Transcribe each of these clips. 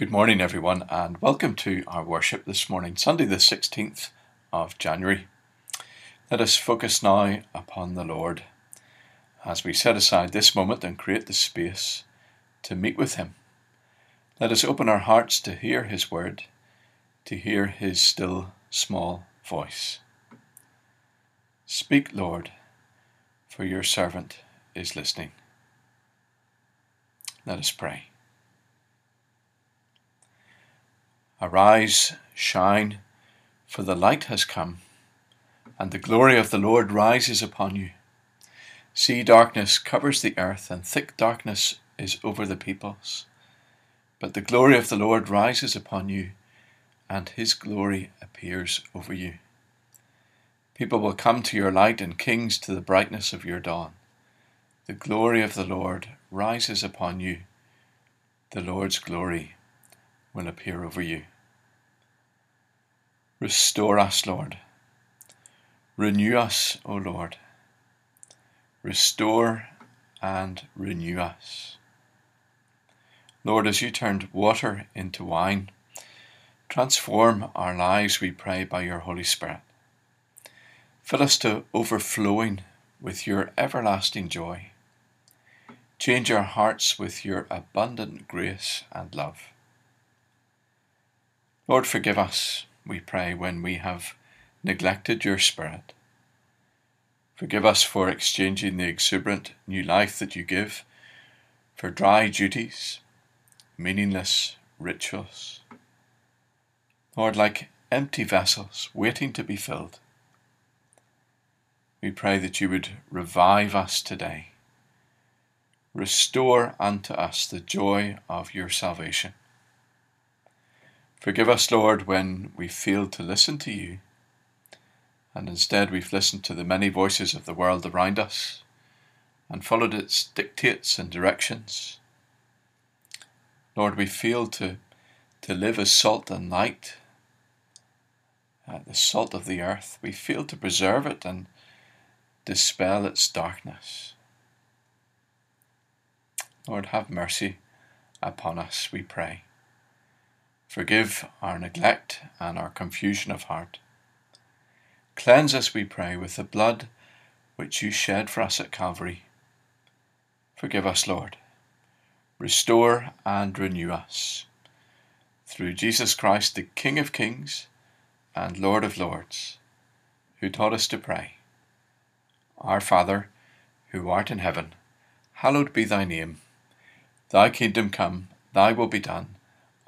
Good morning, everyone, and welcome to our worship this morning, Sunday, the 16th of January. Let us focus now upon the Lord as we set aside this moment and create the space to meet with Him. Let us open our hearts to hear His word, to hear His still small voice. Speak, Lord, for your servant is listening. Let us pray. Arise, shine, for the light has come, and the glory of the Lord rises upon you. See, darkness covers the earth, and thick darkness is over the peoples. But the glory of the Lord rises upon you, and his glory appears over you. People will come to your light, and kings to the brightness of your dawn. The glory of the Lord rises upon you. The Lord's glory will appear over you. Restore us, Lord. Renew us, O Lord. Restore and renew us. Lord, as you turned water into wine, transform our lives, we pray, by your Holy Spirit. Fill us to overflowing with your everlasting joy. Change our hearts with your abundant grace and love. Lord, forgive us, we pray, when we have neglected your Spirit. Forgive us for exchanging the exuberant new life that you give for dry duties, meaningless rituals. Lord, like empty vessels waiting to be filled, we pray that you would revive us today. Restore unto us the joy of your salvation. Forgive us, Lord, when we failed to listen to you, and instead we've listened to the many voices of the world around us and followed its dictates and directions. Lord, we failed to, to live as salt and light, uh, the salt of the earth. We failed to preserve it and dispel its darkness. Lord, have mercy upon us, we pray. Forgive our neglect and our confusion of heart. Cleanse us, we pray, with the blood which you shed for us at Calvary. Forgive us, Lord. Restore and renew us. Through Jesus Christ, the King of kings and Lord of lords, who taught us to pray. Our Father, who art in heaven, hallowed be thy name. Thy kingdom come, thy will be done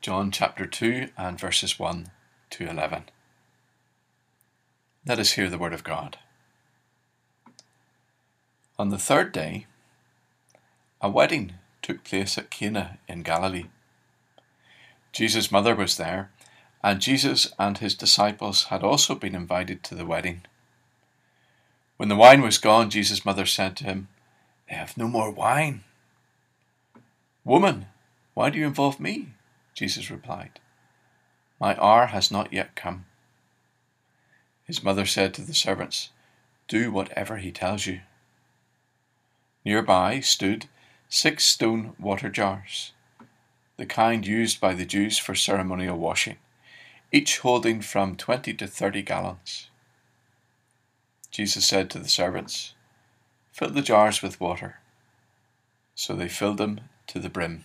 John chapter 2 and verses 1 to 11. Let us hear the word of God. On the third day, a wedding took place at Cana in Galilee. Jesus' mother was there, and Jesus and his disciples had also been invited to the wedding. When the wine was gone, Jesus' mother said to him, They have no more wine. Woman, why do you involve me? Jesus replied, My hour has not yet come. His mother said to the servants, Do whatever he tells you. Nearby stood six stone water jars, the kind used by the Jews for ceremonial washing, each holding from twenty to thirty gallons. Jesus said to the servants, Fill the jars with water. So they filled them to the brim.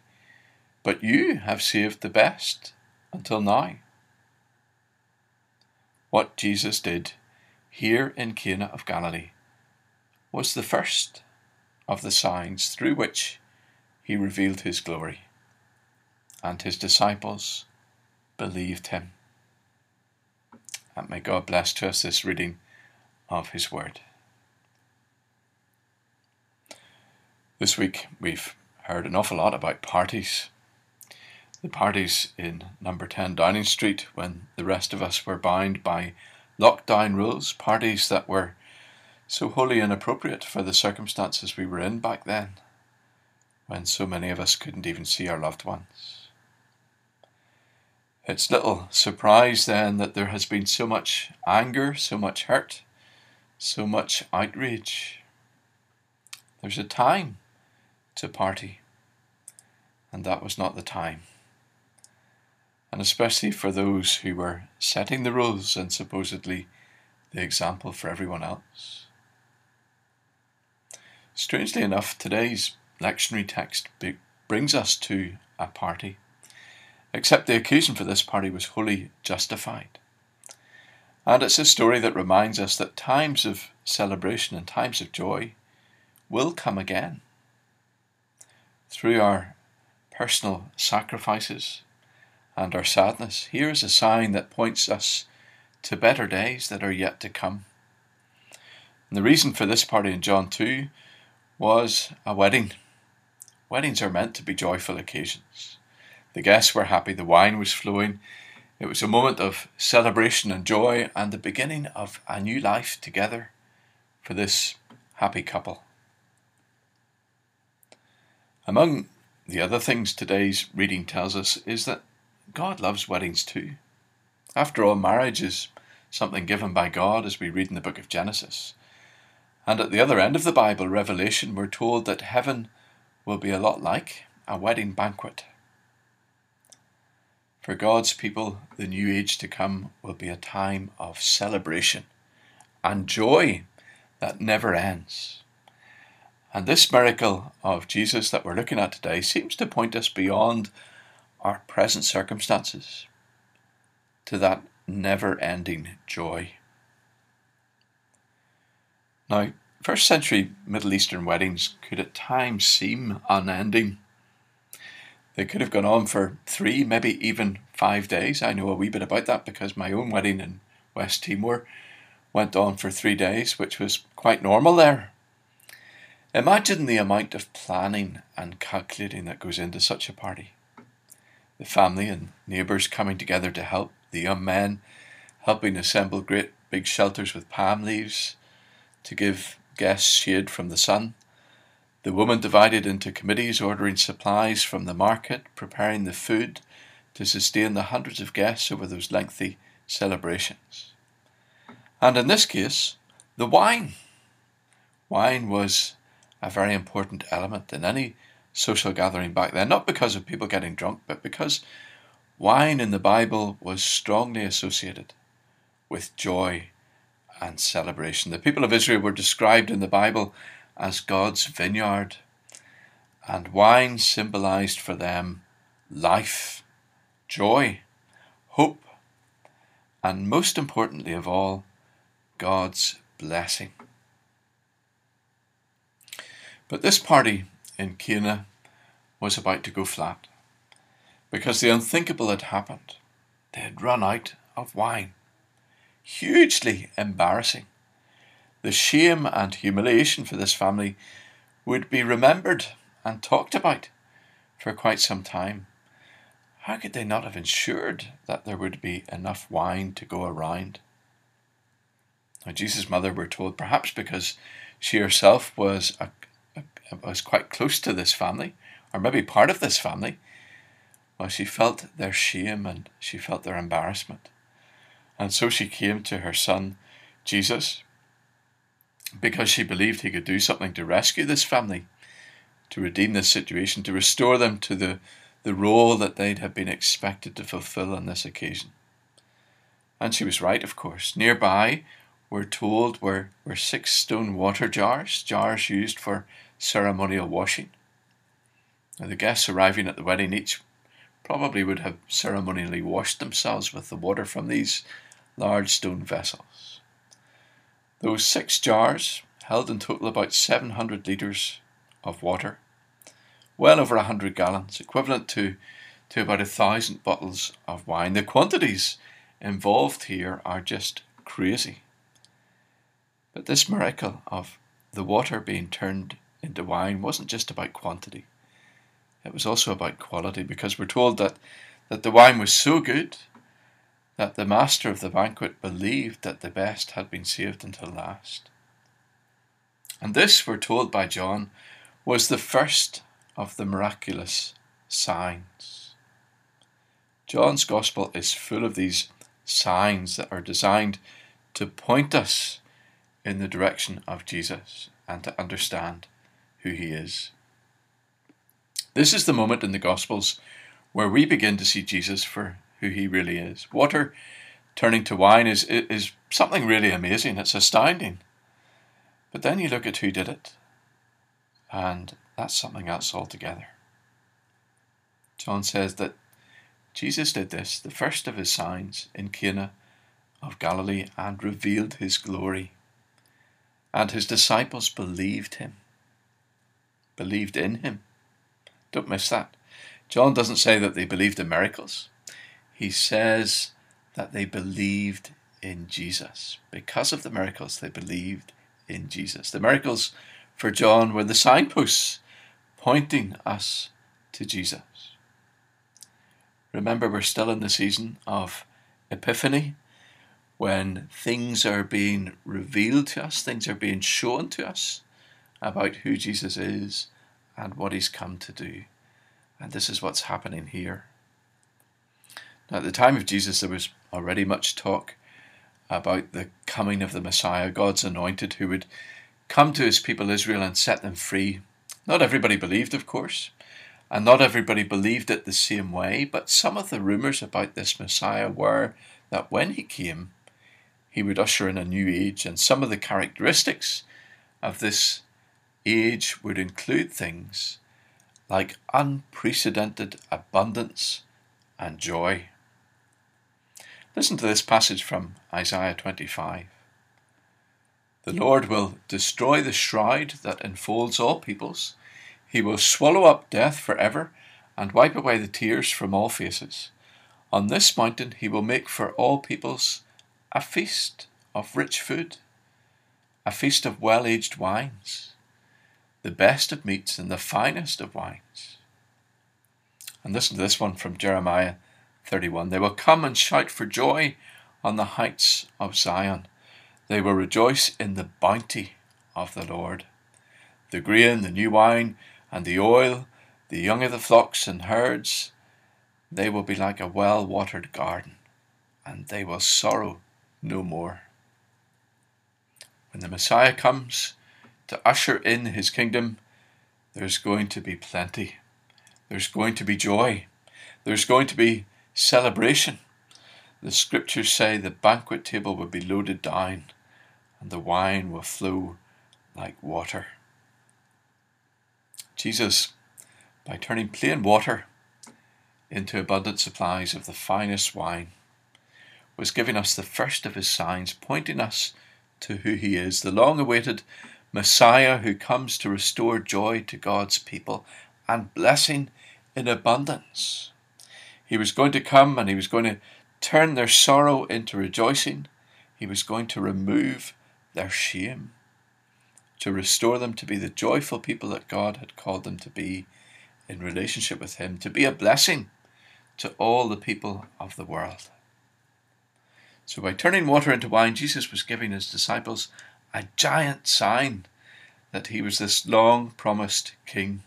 but you have saved the best until now. What Jesus did here in Cana of Galilee was the first of the signs through which he revealed his glory, and his disciples believed him. And may God bless to us this reading of his word. This week we've heard an awful lot about parties. The parties in number 10 Downing Street when the rest of us were bound by lockdown rules, parties that were so wholly inappropriate for the circumstances we were in back then, when so many of us couldn't even see our loved ones. It's little surprise then that there has been so much anger, so much hurt, so much outrage. There's a time to party. And that was not the time. And especially for those who were setting the rules and supposedly the example for everyone else. Strangely enough, today's lectionary text brings us to a party, except the occasion for this party was wholly justified. And it's a story that reminds us that times of celebration and times of joy will come again through our personal sacrifices and our sadness, here is a sign that points us to better days that are yet to come. And the reason for this party in John 2 was a wedding. Weddings are meant to be joyful occasions. The guests were happy, the wine was flowing. It was a moment of celebration and joy and the beginning of a new life together for this happy couple. Among the other things today's reading tells us is that God loves weddings too. After all, marriage is something given by God as we read in the book of Genesis. And at the other end of the Bible, Revelation, we're told that heaven will be a lot like a wedding banquet. For God's people, the new age to come will be a time of celebration and joy that never ends. And this miracle of Jesus that we're looking at today seems to point us beyond our present circumstances to that never ending joy. Now, first century Middle Eastern weddings could at times seem unending. They could have gone on for three, maybe even five days. I know a wee bit about that because my own wedding in West Timor went on for three days, which was quite normal there. Imagine the amount of planning and calculating that goes into such a party. The family and neighbours coming together to help, the young men helping assemble great big shelters with palm leaves to give guests shade from the sun, the woman divided into committees ordering supplies from the market, preparing the food to sustain the hundreds of guests over those lengthy celebrations. And in this case, the wine. Wine was a very important element in any social gathering back then, not because of people getting drunk, but because wine in the Bible was strongly associated with joy and celebration. The people of Israel were described in the Bible as God's vineyard, and wine symbolized for them life, joy, hope, and most importantly of all, God's blessing. But this party in Cana was about to go flat because the unthinkable had happened. They had run out of wine. Hugely embarrassing. The shame and humiliation for this family would be remembered and talked about for quite some time. How could they not have ensured that there would be enough wine to go around? Now, Jesus' mother, we're told, perhaps because she herself was a was quite close to this family, or maybe part of this family, well, she felt their shame and she felt their embarrassment. And so she came to her son, Jesus, because she believed he could do something to rescue this family, to redeem this situation, to restore them to the, the role that they'd have been expected to fulfill on this occasion. And she was right, of course. Nearby, we're told, were, were six stone water jars, jars used for ceremonial washing. Now, the guests arriving at the wedding each probably would have ceremonially washed themselves with the water from these large stone vessels. Those six jars held in total about 700 litres of water, well over 100 gallons, equivalent to, to about a thousand bottles of wine. The quantities involved here are just crazy. But this miracle of the water being turned into wine wasn't just about quantity. It was also about quality because we're told that, that the wine was so good that the master of the banquet believed that the best had been saved until last. And this, we're told by John, was the first of the miraculous signs. John's Gospel is full of these signs that are designed to point us in the direction of Jesus and to understand who he is. This is the moment in the Gospels where we begin to see Jesus for who he really is. Water turning to wine is, is something really amazing, it's astounding. But then you look at who did it, and that's something else altogether. John says that Jesus did this, the first of his signs, in Cana of Galilee, and revealed his glory. And his disciples believed him, believed in him. Don't miss that. John doesn't say that they believed in miracles. He says that they believed in Jesus. Because of the miracles, they believed in Jesus. The miracles for John were the signposts pointing us to Jesus. Remember, we're still in the season of Epiphany when things are being revealed to us, things are being shown to us about who Jesus is and what he's come to do. And this is what's happening here. Now, at the time of Jesus, there was already much talk about the coming of the Messiah, God's anointed, who would come to his people Israel and set them free. Not everybody believed, of course, and not everybody believed it the same way, but some of the rumours about this Messiah were that when he came, he would usher in a new age, and some of the characteristics of this age would include things like unprecedented abundance and joy. Listen to this passage from Isaiah 25. The Lord will destroy the shroud that enfolds all peoples. He will swallow up death forever and wipe away the tears from all faces. On this mountain he will make for all peoples a feast of rich food, a feast of well aged wines, the best of meats and the finest of wines. And listen to this one from Jeremiah 31. They will come and shout for joy on the heights of Zion. They will rejoice in the bounty of the Lord. The grain, the new wine, and the oil, the young of the flocks and herds, they will be like a well watered garden, and they will sorrow no more. When the Messiah comes to usher in his kingdom, there's going to be plenty. There's going to be joy. There's going to be celebration. The scriptures say the banquet table will be loaded down and the wine will flow like water. Jesus, by turning plain water into abundant supplies of the finest wine, was giving us the first of his signs, pointing us to who he is, the long awaited Messiah who comes to restore joy to God's people and blessing in abundance. He was going to come and he was going to turn their sorrow into rejoicing. He was going to remove their shame, to restore them to be the joyful people that God had called them to be in relationship with Him, to be a blessing to all the people of the world. So, by turning water into wine, Jesus was giving his disciples a giant sign that he was this long promised King.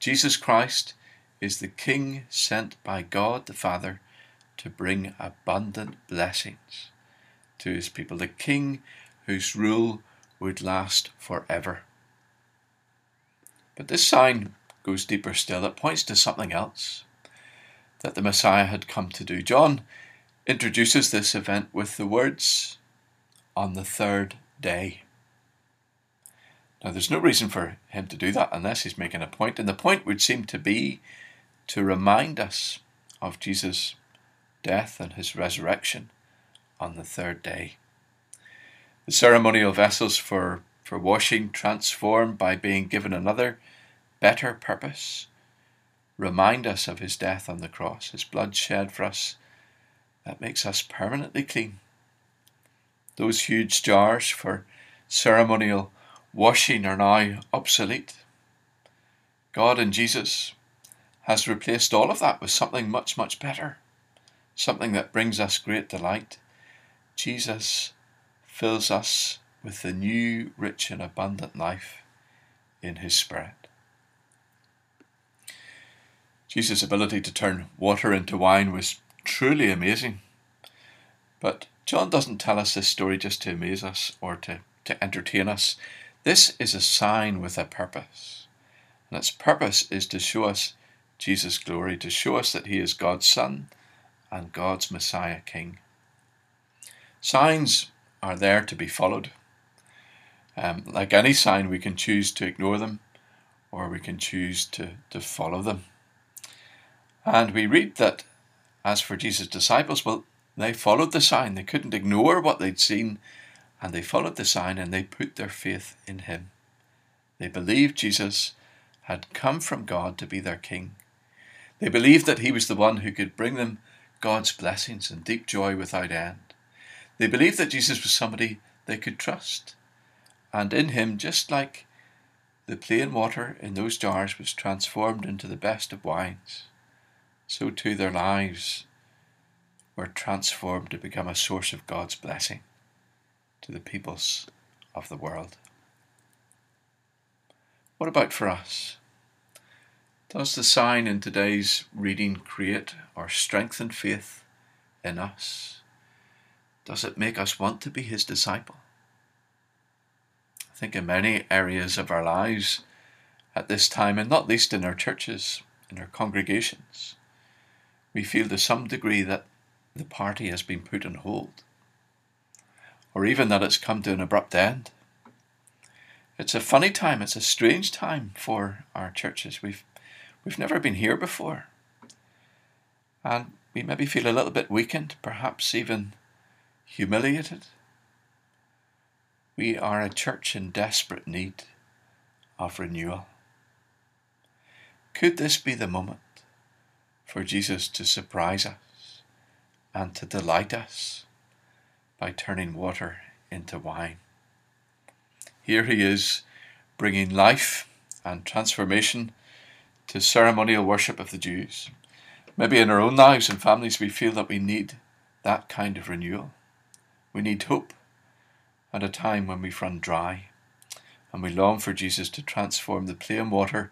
Jesus Christ is the King sent by God the Father to bring abundant blessings to his people, the King whose rule would last forever. But this sign goes deeper still. It points to something else that the Messiah had come to do. John introduces this event with the words, on the third day. Now, there's no reason for him to do that unless he's making a point, and the point would seem to be to remind us of Jesus' death and his resurrection on the third day. The ceremonial vessels for, for washing transformed by being given another, better purpose remind us of his death on the cross, his blood shed for us that makes us permanently clean. Those huge jars for ceremonial washing are now obsolete. God in Jesus has replaced all of that with something much, much better, something that brings us great delight. Jesus fills us with the new, rich, and abundant life in His Spirit. Jesus' ability to turn water into wine was truly amazing. But John doesn't tell us this story just to amaze us or to, to entertain us. This is a sign with a purpose. And its purpose is to show us Jesus' glory, to show us that he is God's Son and God's Messiah King. Signs are there to be followed. Um, like any sign, we can choose to ignore them or we can choose to, to follow them. And we read that as for Jesus' disciples, well, they followed the sign. They couldn't ignore what they'd seen, and they followed the sign and they put their faith in him. They believed Jesus had come from God to be their king. They believed that he was the one who could bring them God's blessings and deep joy without end. They believed that Jesus was somebody they could trust. And in him, just like the plain water in those jars was transformed into the best of wines, so too their lives were transformed to become a source of God's blessing to the peoples of the world. What about for us? Does the sign in today's reading create or strengthen faith in us? Does it make us want to be his disciple? I think in many areas of our lives at this time, and not least in our churches, in our congregations, we feel to some degree that the party has been put on hold, or even that it's come to an abrupt end. It's a funny time, it's a strange time for our churches. We've, we've never been here before. And we maybe feel a little bit weakened, perhaps even humiliated. We are a church in desperate need of renewal. Could this be the moment for Jesus to surprise us? and to delight us by turning water into wine. Here he is bringing life and transformation to ceremonial worship of the Jews. Maybe in our own lives and families, we feel that we need that kind of renewal. We need hope at a time when we've run dry, and we long for Jesus to transform the plain water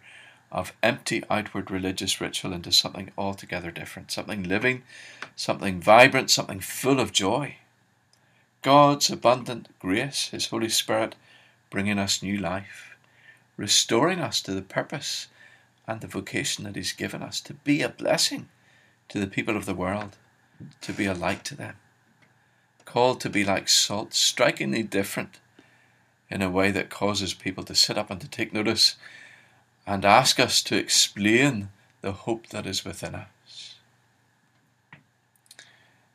of empty outward religious ritual into something altogether different, something living, something vibrant, something full of joy. God's abundant grace, His Holy Spirit, bringing us new life, restoring us to the purpose and the vocation that He's given us to be a blessing to the people of the world, to be a light to them. Called to be like salt, strikingly different in a way that causes people to sit up and to take notice and ask us to explain the hope that is within us.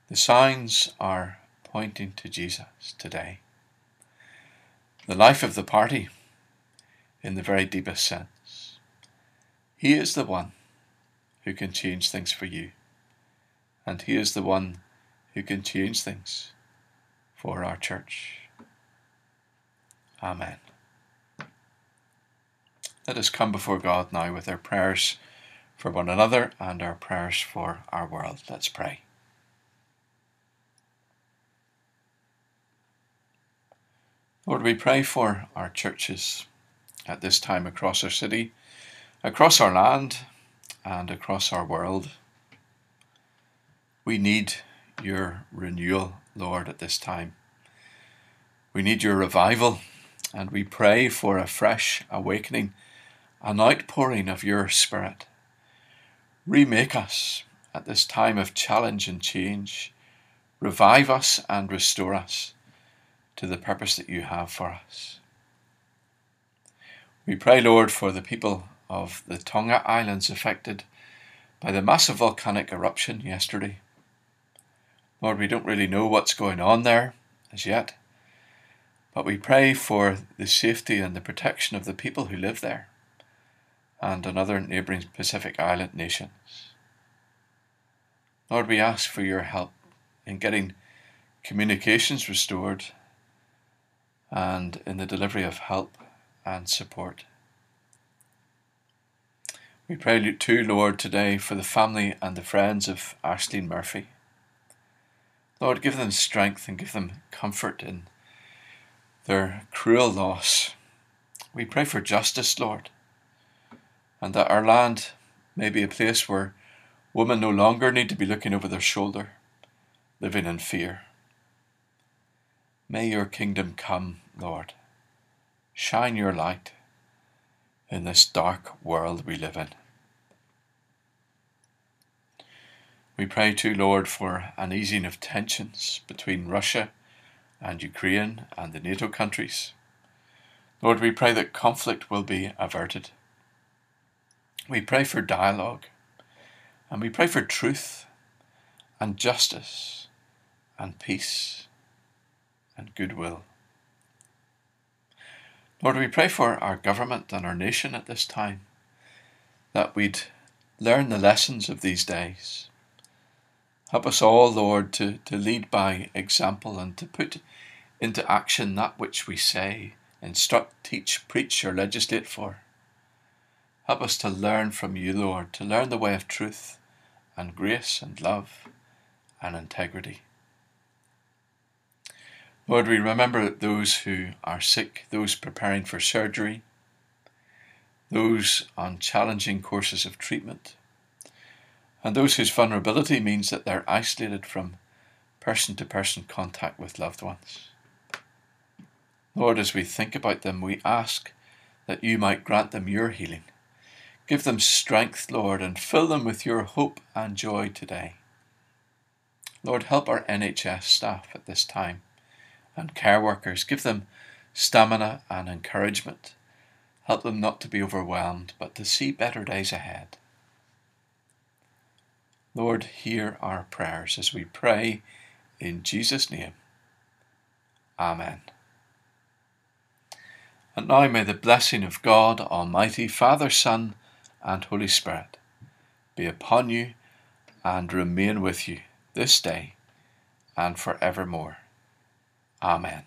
The signs are pointing to Jesus today. The life of the party, in the very deepest sense. He is the one who can change things for you, and He is the one who can change things for our church. Amen. Let us come before God now with our prayers for one another and our prayers for our world. Let's pray. Lord, we pray for our churches at this time across our city, across our land, and across our world. We need your renewal, Lord, at this time. We need your revival, and we pray for a fresh awakening an outpouring of your Spirit. Remake us at this time of challenge and change. Revive us and restore us to the purpose that you have for us. We pray, Lord, for the people of the Tonga Islands affected by the massive volcanic eruption yesterday. Lord, we don't really know what's going on there as yet, but we pray for the safety and the protection of the people who live there and on other neighbouring Pacific Island nations. Lord, we ask for your help in getting communications restored and in the delivery of help and support. We pray too, Lord, today for the family and the friends of Ashling Murphy. Lord, give them strength and give them comfort in their cruel loss. We pray for justice, Lord, and that our land may be a place where women no longer need to be looking over their shoulder, living in fear. May your kingdom come, Lord. Shine your light in this dark world we live in. We pray too, Lord, for an easing of tensions between Russia and Ukraine and the NATO countries. Lord, we pray that conflict will be averted. We pray for dialogue and we pray for truth and justice and peace and goodwill. Lord, we pray for our government and our nation at this time, that we'd learn the lessons of these days. Help us all, Lord, to, to lead by example and to put into action that which we say, instruct, teach, preach, or legislate for. Help us to learn from you, Lord, to learn the way of truth and grace and love and integrity. Lord, we remember those who are sick, those preparing for surgery, those on challenging courses of treatment, and those whose vulnerability means that they're isolated from person to person contact with loved ones. Lord, as we think about them, we ask that you might grant them your healing. Give them strength, Lord, and fill them with your hope and joy today. Lord, help our NHS staff at this time and care workers. Give them stamina and encouragement. Help them not to be overwhelmed, but to see better days ahead. Lord, hear our prayers as we pray in Jesus' name. Amen. And now may the blessing of God Almighty, Father, Son, and Holy Spirit be upon you and remain with you this day and forevermore. Amen.